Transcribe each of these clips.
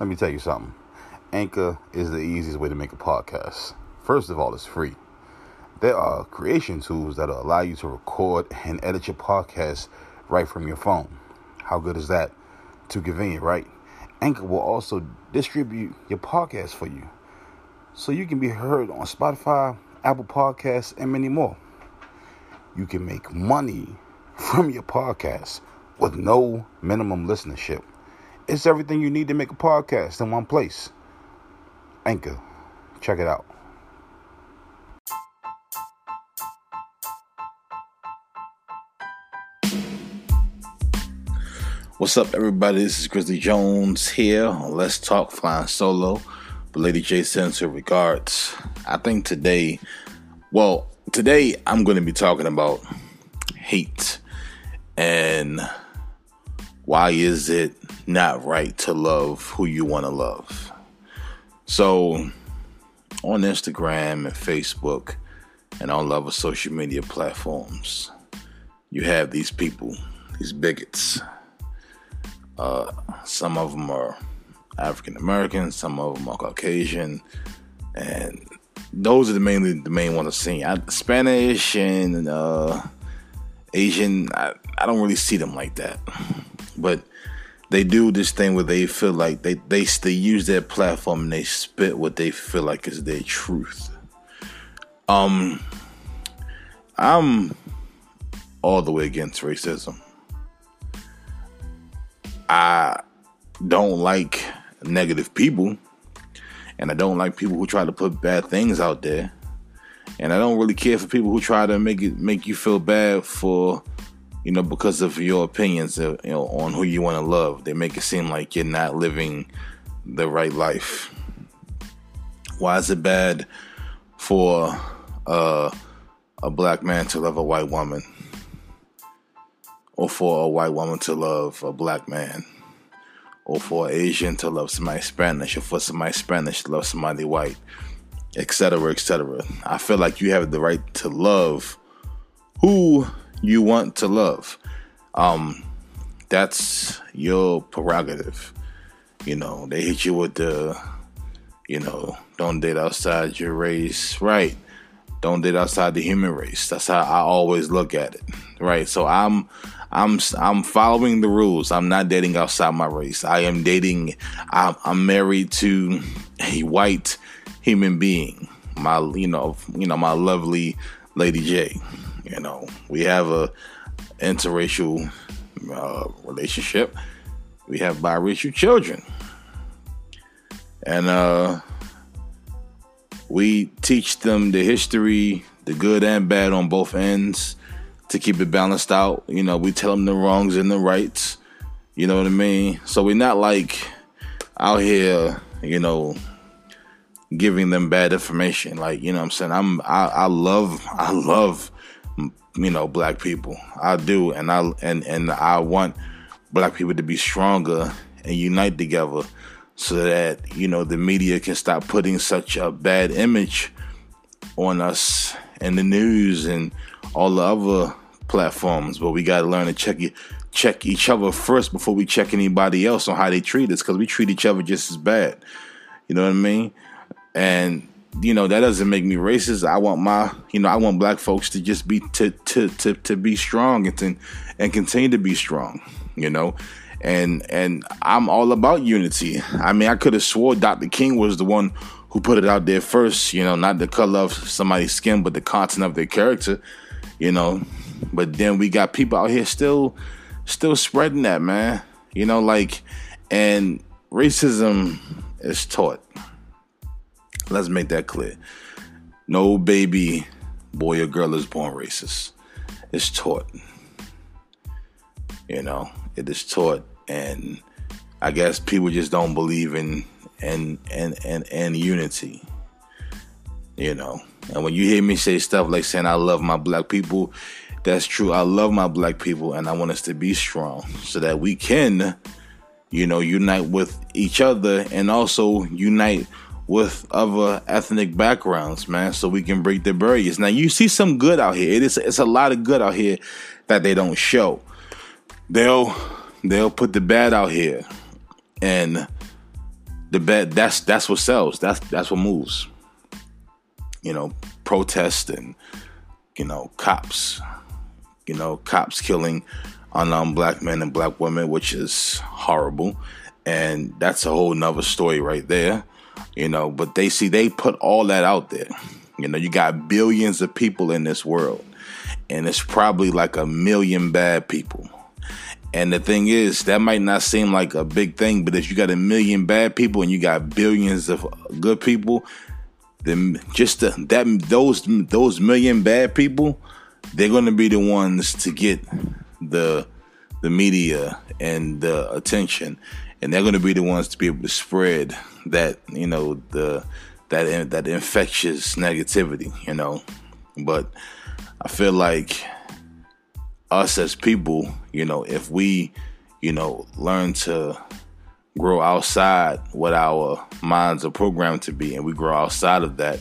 Let me tell you something. Anchor is the easiest way to make a podcast. First of all, it's free. There are creation tools that allow you to record and edit your podcast right from your phone. How good is that? Too convenient, right? Anchor will also distribute your podcast for you so you can be heard on Spotify, Apple Podcasts, and many more. You can make money from your podcast with no minimum listenership. It's everything you need to make a podcast in one place. Anchor. Check it out. What's up, everybody? This is Grizzly Jones here Let's Talk Flying Solo. But Lady J sends her regards. I think today, well, today I'm going to be talking about hate and why is it not right to love who you want to love. So, on Instagram and Facebook and all other social media platforms, you have these people, these bigots. Uh, some of them are African American, some of them are Caucasian, and those are the mainly the main ones I've seen. I, Spanish and uh, Asian, I, I don't really see them like that, but they do this thing where they feel like they they they use their platform and they spit what they feel like is their truth. Um, I'm all the way against racism. I don't like negative people. And I don't like people who try to put bad things out there. And I don't really care for people who try to make it make you feel bad for, you know, because of your opinions, uh, you know, on who you want to love. They make it seem like you're not living the right life. Why is it bad for uh, a black man to love a white woman, or for a white woman to love a black man? or for an Asian to love somebody Spanish, or for somebody Spanish to love somebody white, etc., etc. I feel like you have the right to love who you want to love. Um, that's your prerogative. You know, they hit you with the, you know, don't date outside your race, right? Don't date outside the human race. That's how I always look at it, right? So I'm I'm I'm following the rules. I'm not dating outside my race. I am dating. I'm, I'm married to a white human being. My you know you know my lovely Lady J. You know we have a interracial uh, relationship. We have biracial children, and uh, we teach them the history, the good and bad on both ends to keep it balanced out. You know, we tell them the wrongs and the rights. You know what I mean? So we're not like out here, you know, giving them bad information. Like, you know I'm saying? I'm I, I love I love you know, black people. I do and I and and I want black people to be stronger and unite together so that, you know, the media can stop putting such a bad image on us in the news and all the other platforms, but we got to learn to check check each other first before we check anybody else on how they treat us, because we treat each other just as bad. You know what I mean? And you know that doesn't make me racist. I want my, you know, I want black folks to just be to to to to be strong and to, and continue to be strong. You know, and and I'm all about unity. I mean, I could have swore Dr. King was the one who put it out there first. You know, not the color of somebody's skin, but the content of their character. You know, but then we got people out here still still spreading that, man. You know, like and racism is taught. Let's make that clear. No baby boy or girl is born racist. It's taught. You know, it is taught and I guess people just don't believe in and and and and unity. You know. And when you hear me say stuff like saying I love my black people, that's true. I love my black people and I want us to be strong so that we can, you know, unite with each other and also unite with other ethnic backgrounds, man, so we can break the barriers. Now you see some good out here. It is it's a lot of good out here that they don't show. They'll they'll put the bad out here and the bad that's that's what sells. That's that's what moves. You know, protest and you know cops. You know, cops killing unarmed black men and black women, which is horrible, and that's a whole nother story right there. You know, but they see they put all that out there. You know, you got billions of people in this world, and it's probably like a million bad people and the thing is, that might not seem like a big thing, but if you got a million bad people and you got billions of good people, then just the, that those those million bad people, they're going to be the ones to get the the media and the attention, and they're going to be the ones to be able to spread that you know the that that infectious negativity, you know. But I feel like us as people, you know, if we, you know, learn to grow outside what our minds are programmed to be and we grow outside of that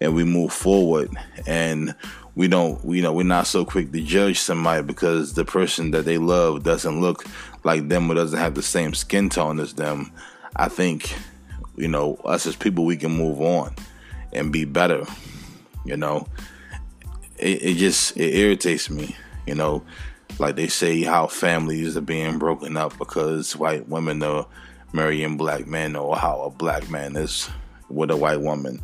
and we move forward and we don't you know we're not so quick to judge somebody because the person that they love doesn't look like them or doesn't have the same skin tone as them. I think you know us as people we can move on and be better you know. It, it just it irritates me you know, like they say how families are being broken up because white women are marrying black men or how a black man is with a white woman.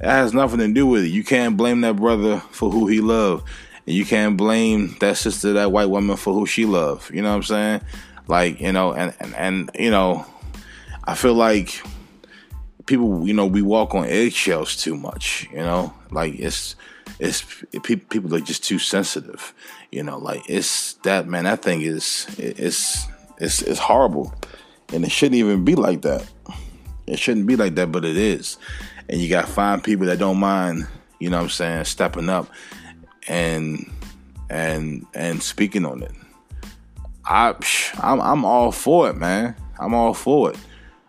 It has nothing to do with it. You can't blame that brother for who he loved. And you can't blame that sister, that white woman for who she loved. You know what I'm saying? Like, you know, and, and, and you know, I feel like people, you know, we walk on eggshells too much, you know? Like it's it's it, people are just too sensitive. You know, like it's that man. That thing is it's it's it's horrible, and it shouldn't even be like that. It shouldn't be like that, but it is. And you got to find people that don't mind. You know what I'm saying? Stepping up and and and speaking on it. I I'm, I'm all for it, man. I'm all for it.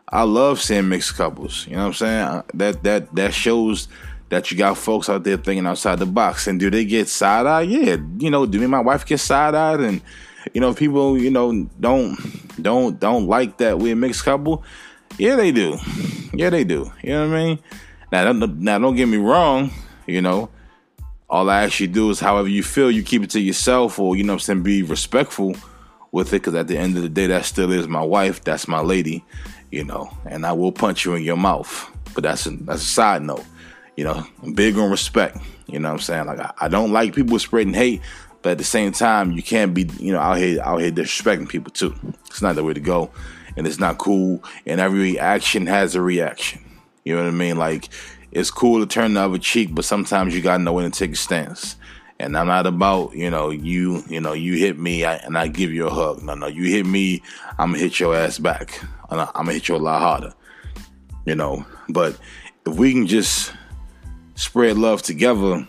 I love seeing mixed couples. You know what I'm saying? That that that shows that you got folks out there thinking outside the box. And do they get side eye? Yeah, you know, do me and my wife get side eyed? And you know, people, you know, don't don't don't like that we're a mixed couple. Yeah, they do. Yeah, they do. You know what I mean? Now, now, don't get me wrong. You know, all I ask you do is, however you feel, you keep it to yourself, or you know, I'm saying, be respectful with it. Because at the end of the day, that still is my wife. That's my lady. You know, and I will punch you in your mouth. But that's a, that's a side note you know, I'm big on respect. You know I'm saying? Like I, I, don't like people spreading hate, but at the same time, you can't be, you know, out here out here disrespecting people too. It's not the way to go. And it's not cool. And every action has a reaction. You know what I mean? Like it's cool to turn the other cheek, but sometimes you gotta know when to take a stance. And I'm not about, you know, you, you know, you hit me and I give you a hug. No, no, you hit me, I'm gonna hit your ass back. Uh, I'm gonna hit you a lot harder. You know, but if we can just spread love together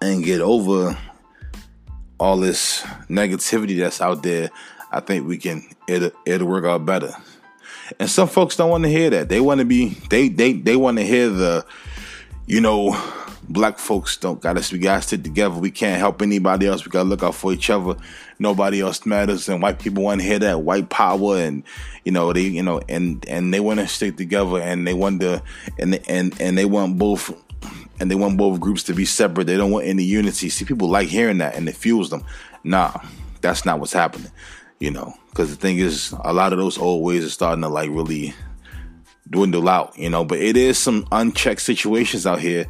and get over all this negativity that's out there, I think we can it'll, it'll work out better. And some folks don't want to hear that. They want to be they they they want to hear the you know black folks don't got us we got to stick together. We can't help anybody else. We got to look out for each other. Nobody else matters. And white people want to hear that white power and you know they you know and and they want to stick together and they want to and and and they want both and they want both groups to be separate. They don't want any unity. See, people like hearing that and it fuels them. Nah, that's not what's happening. You know, because the thing is, a lot of those old ways are starting to like really dwindle out. You know, but it is some unchecked situations out here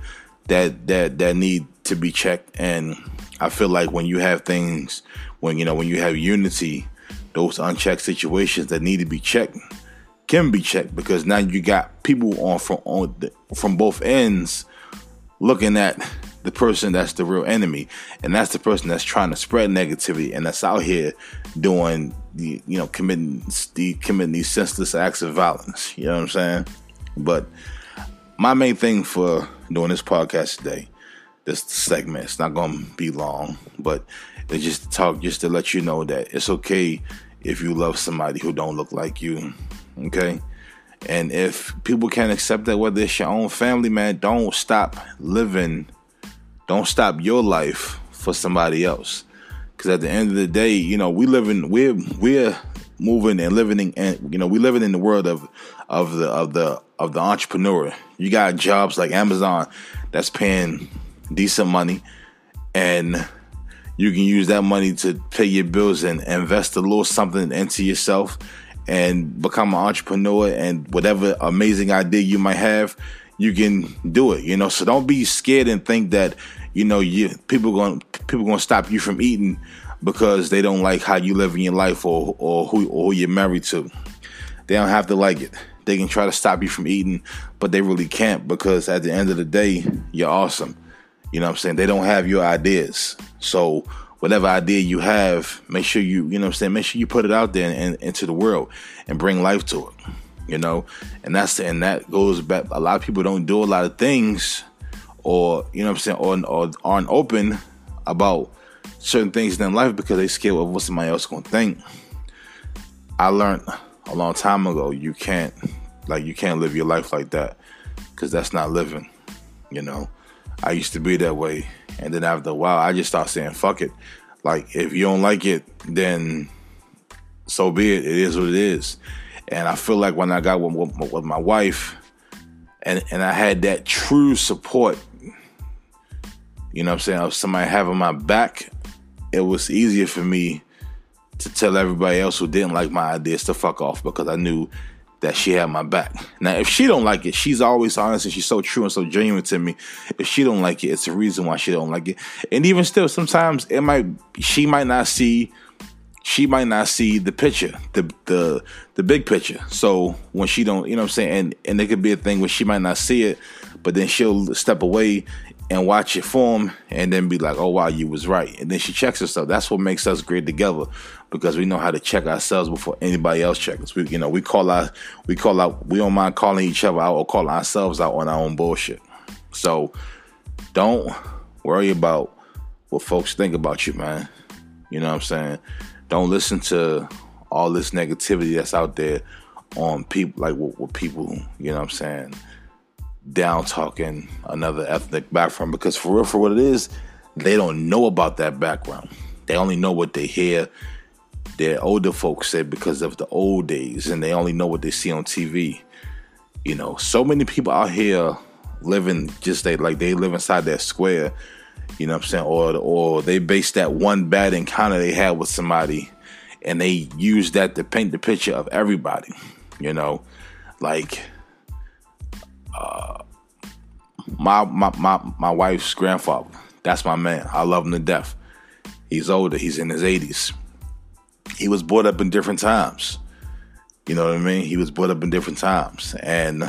that that that need to be checked. And I feel like when you have things, when you know, when you have unity, those unchecked situations that need to be checked can be checked because now you got people on from on the, from both ends looking at the person that's the real enemy, and that's the person that's trying to spread negativity and that's out here doing you know committing the committing these senseless acts of violence. You know what I'm saying? But my main thing for doing this podcast today, this segment, it's not going to be long, but it's just to talk, just to let you know that it's okay if you love somebody who don't look like you. Okay and if people can't accept that, whether it's your own family, man, don't stop living. Don't stop your life for somebody else. Because at the end of the day, you know, we live in we're we're moving and living in, and you know, we living in the world of of the of the of the entrepreneur. You got jobs like Amazon that's paying decent money, and you can use that money to pay your bills and invest a little something into yourself and become an entrepreneur and whatever amazing idea you might have you can do it you know so don't be scared and think that you know you people going people going to stop you from eating because they don't like how you live in your life or or who or who you're married to. They don't have to like it. They can try to stop you from eating but they really can't because at the end of the day you're awesome. You know what i'm saying? They don't have your ideas. So whatever idea you have make sure you you know what i'm saying? Make sure you put it out there and, into the world and bring life to it you know? And that's and that goes back a lot of people don't do a lot of things or you know what I'm saying, or, or aren't open about certain things in their life because they scared of what somebody else gonna think. I learned a long time ago you can't like you can't live your life like that because that's not living. You know, I used to be that way, and then after a while, I just started saying fuck it. Like if you don't like it, then so be it. It is what it is. And I feel like when I got with, with, with my wife, and and I had that true support you know what I'm saying, somebody having my back, it was easier for me to tell everybody else who didn't like my ideas to fuck off because I knew that she had my back. Now, if she don't like it, she's always honest and she's so true and so genuine to me. If she don't like it, it's a reason why she don't like it. And even still, sometimes it might she might not see she might not see the picture, the the the big picture. So when she don't, you know what I'm saying, and and it could be a thing where she might not see it, but then she'll step away and watch it form and then be like, oh wow, you was right. And then she checks herself. That's what makes us great together because we know how to check ourselves before anybody else checks us. We you know, we call our we call out we don't mind calling each other out or calling ourselves out on our own bullshit. So don't worry about what folks think about you, man. You know what I'm saying? Don't listen to all this negativity that's out there on people like what, what people, you know what I'm saying? Down talking another ethnic background because for real, for what it is, they don't know about that background. They only know what they hear their older folks say because of the old days, and they only know what they see on TV. You know, so many people out here living just they like they live inside that square. You know what I'm saying? Or or they base that one bad encounter they had with somebody, and they use that to paint the picture of everybody. You know, like my, my my my wife's grandfather. That's my man. I love him to death. He's older. He's in his 80s. He was brought up in different times. You know what I mean? He was brought up in different times, and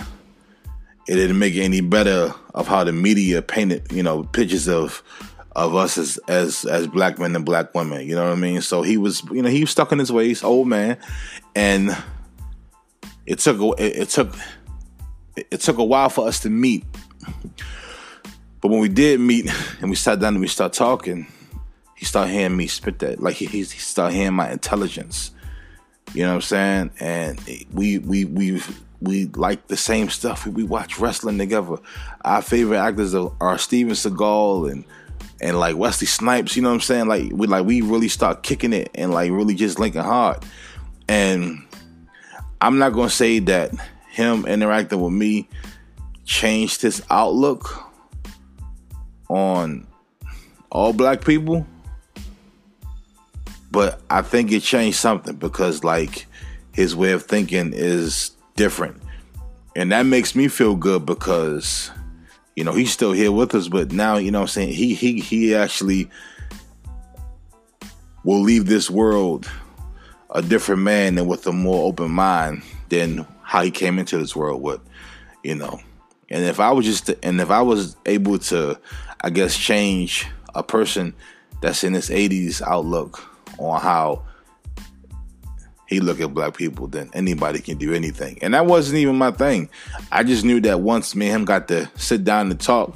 it didn't make it any better of how the media painted, you know, pictures of of us as as as black men and black women. You know what I mean? So he was, you know, he was stuck in his ways, old man, and it took it, it took it took a while for us to meet. But when we did meet and we sat down and we started talking, he started hearing me spit that. Like he, he started hearing my intelligence. You know what I'm saying? And we we we we like the same stuff. We, we watch wrestling together. Our favorite actors are Steven Seagal and and like Wesley Snipes. You know what I'm saying? Like we like we really start kicking it and like really just linking hard. And I'm not gonna say that him interacting with me changed his outlook on all black people. But I think it changed something because like his way of thinking is different. And that makes me feel good because you know, he's still here with us, but now, you know I'm saying, he he he actually will leave this world a different man and with a more open mind than how he came into this world with, you know. And if I was just, to, and if I was able to, I guess, change a person that's in his 80s outlook on how he look at black people, then anybody can do anything. And that wasn't even my thing. I just knew that once me and him got to sit down and talk,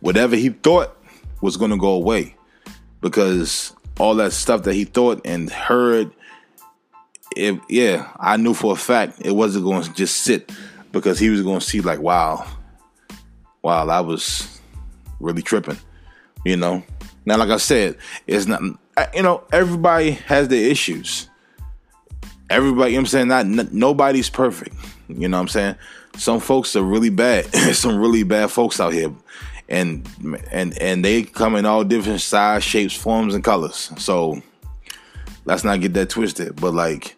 whatever he thought was going to go away because all that stuff that he thought and heard yeah, I knew for a fact it wasn't going to just sit because he was going to see like, wow, wow, I was really tripping, you know. Now, like I said, it's not, you know, everybody has their issues. everybody, you know I'm saying? Not n- nobody's perfect. You know what I'm saying? Some folks are really bad. Some really bad folks out here. And and and they come in all different size, shapes, forms, and colors. So let's not get that twisted. But like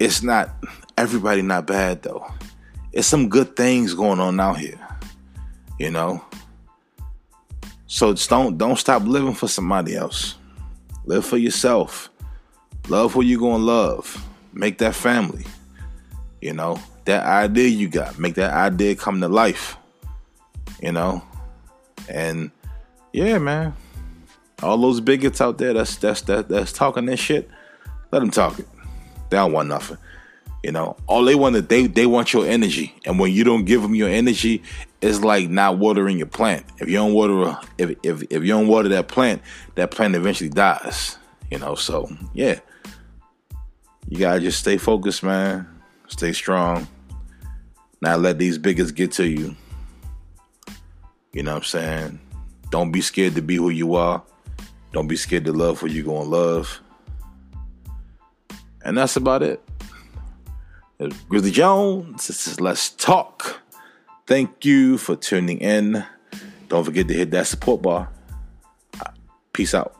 it's not everybody not bad though. It's some good things going on out here. You know? So just don't don't stop living for somebody else. Live for yourself. Love who you're gonna love. Make that family. You know, that idea you got, make that idea come to life. You know? And yeah, man. All those bigots out there that's that's that that's talking that shit, let them talk it. They don't want nothing. You know, all they want they they want your energy, and when you don't give them your energy, it's like not watering your plant. If you don't water, if if if you don't water that plant, that plant eventually dies. You know, so yeah, you gotta just stay focused, man. Stay strong. Not let these bigots get to you. You know what I'm saying? Don't be scared to be who you are. Don't be scared to love who you're gonna love. And that's about it. Grizzly Jones, this is Let's Talk. Thank you for tuning in. Don't forget to hit that support bar. Peace out.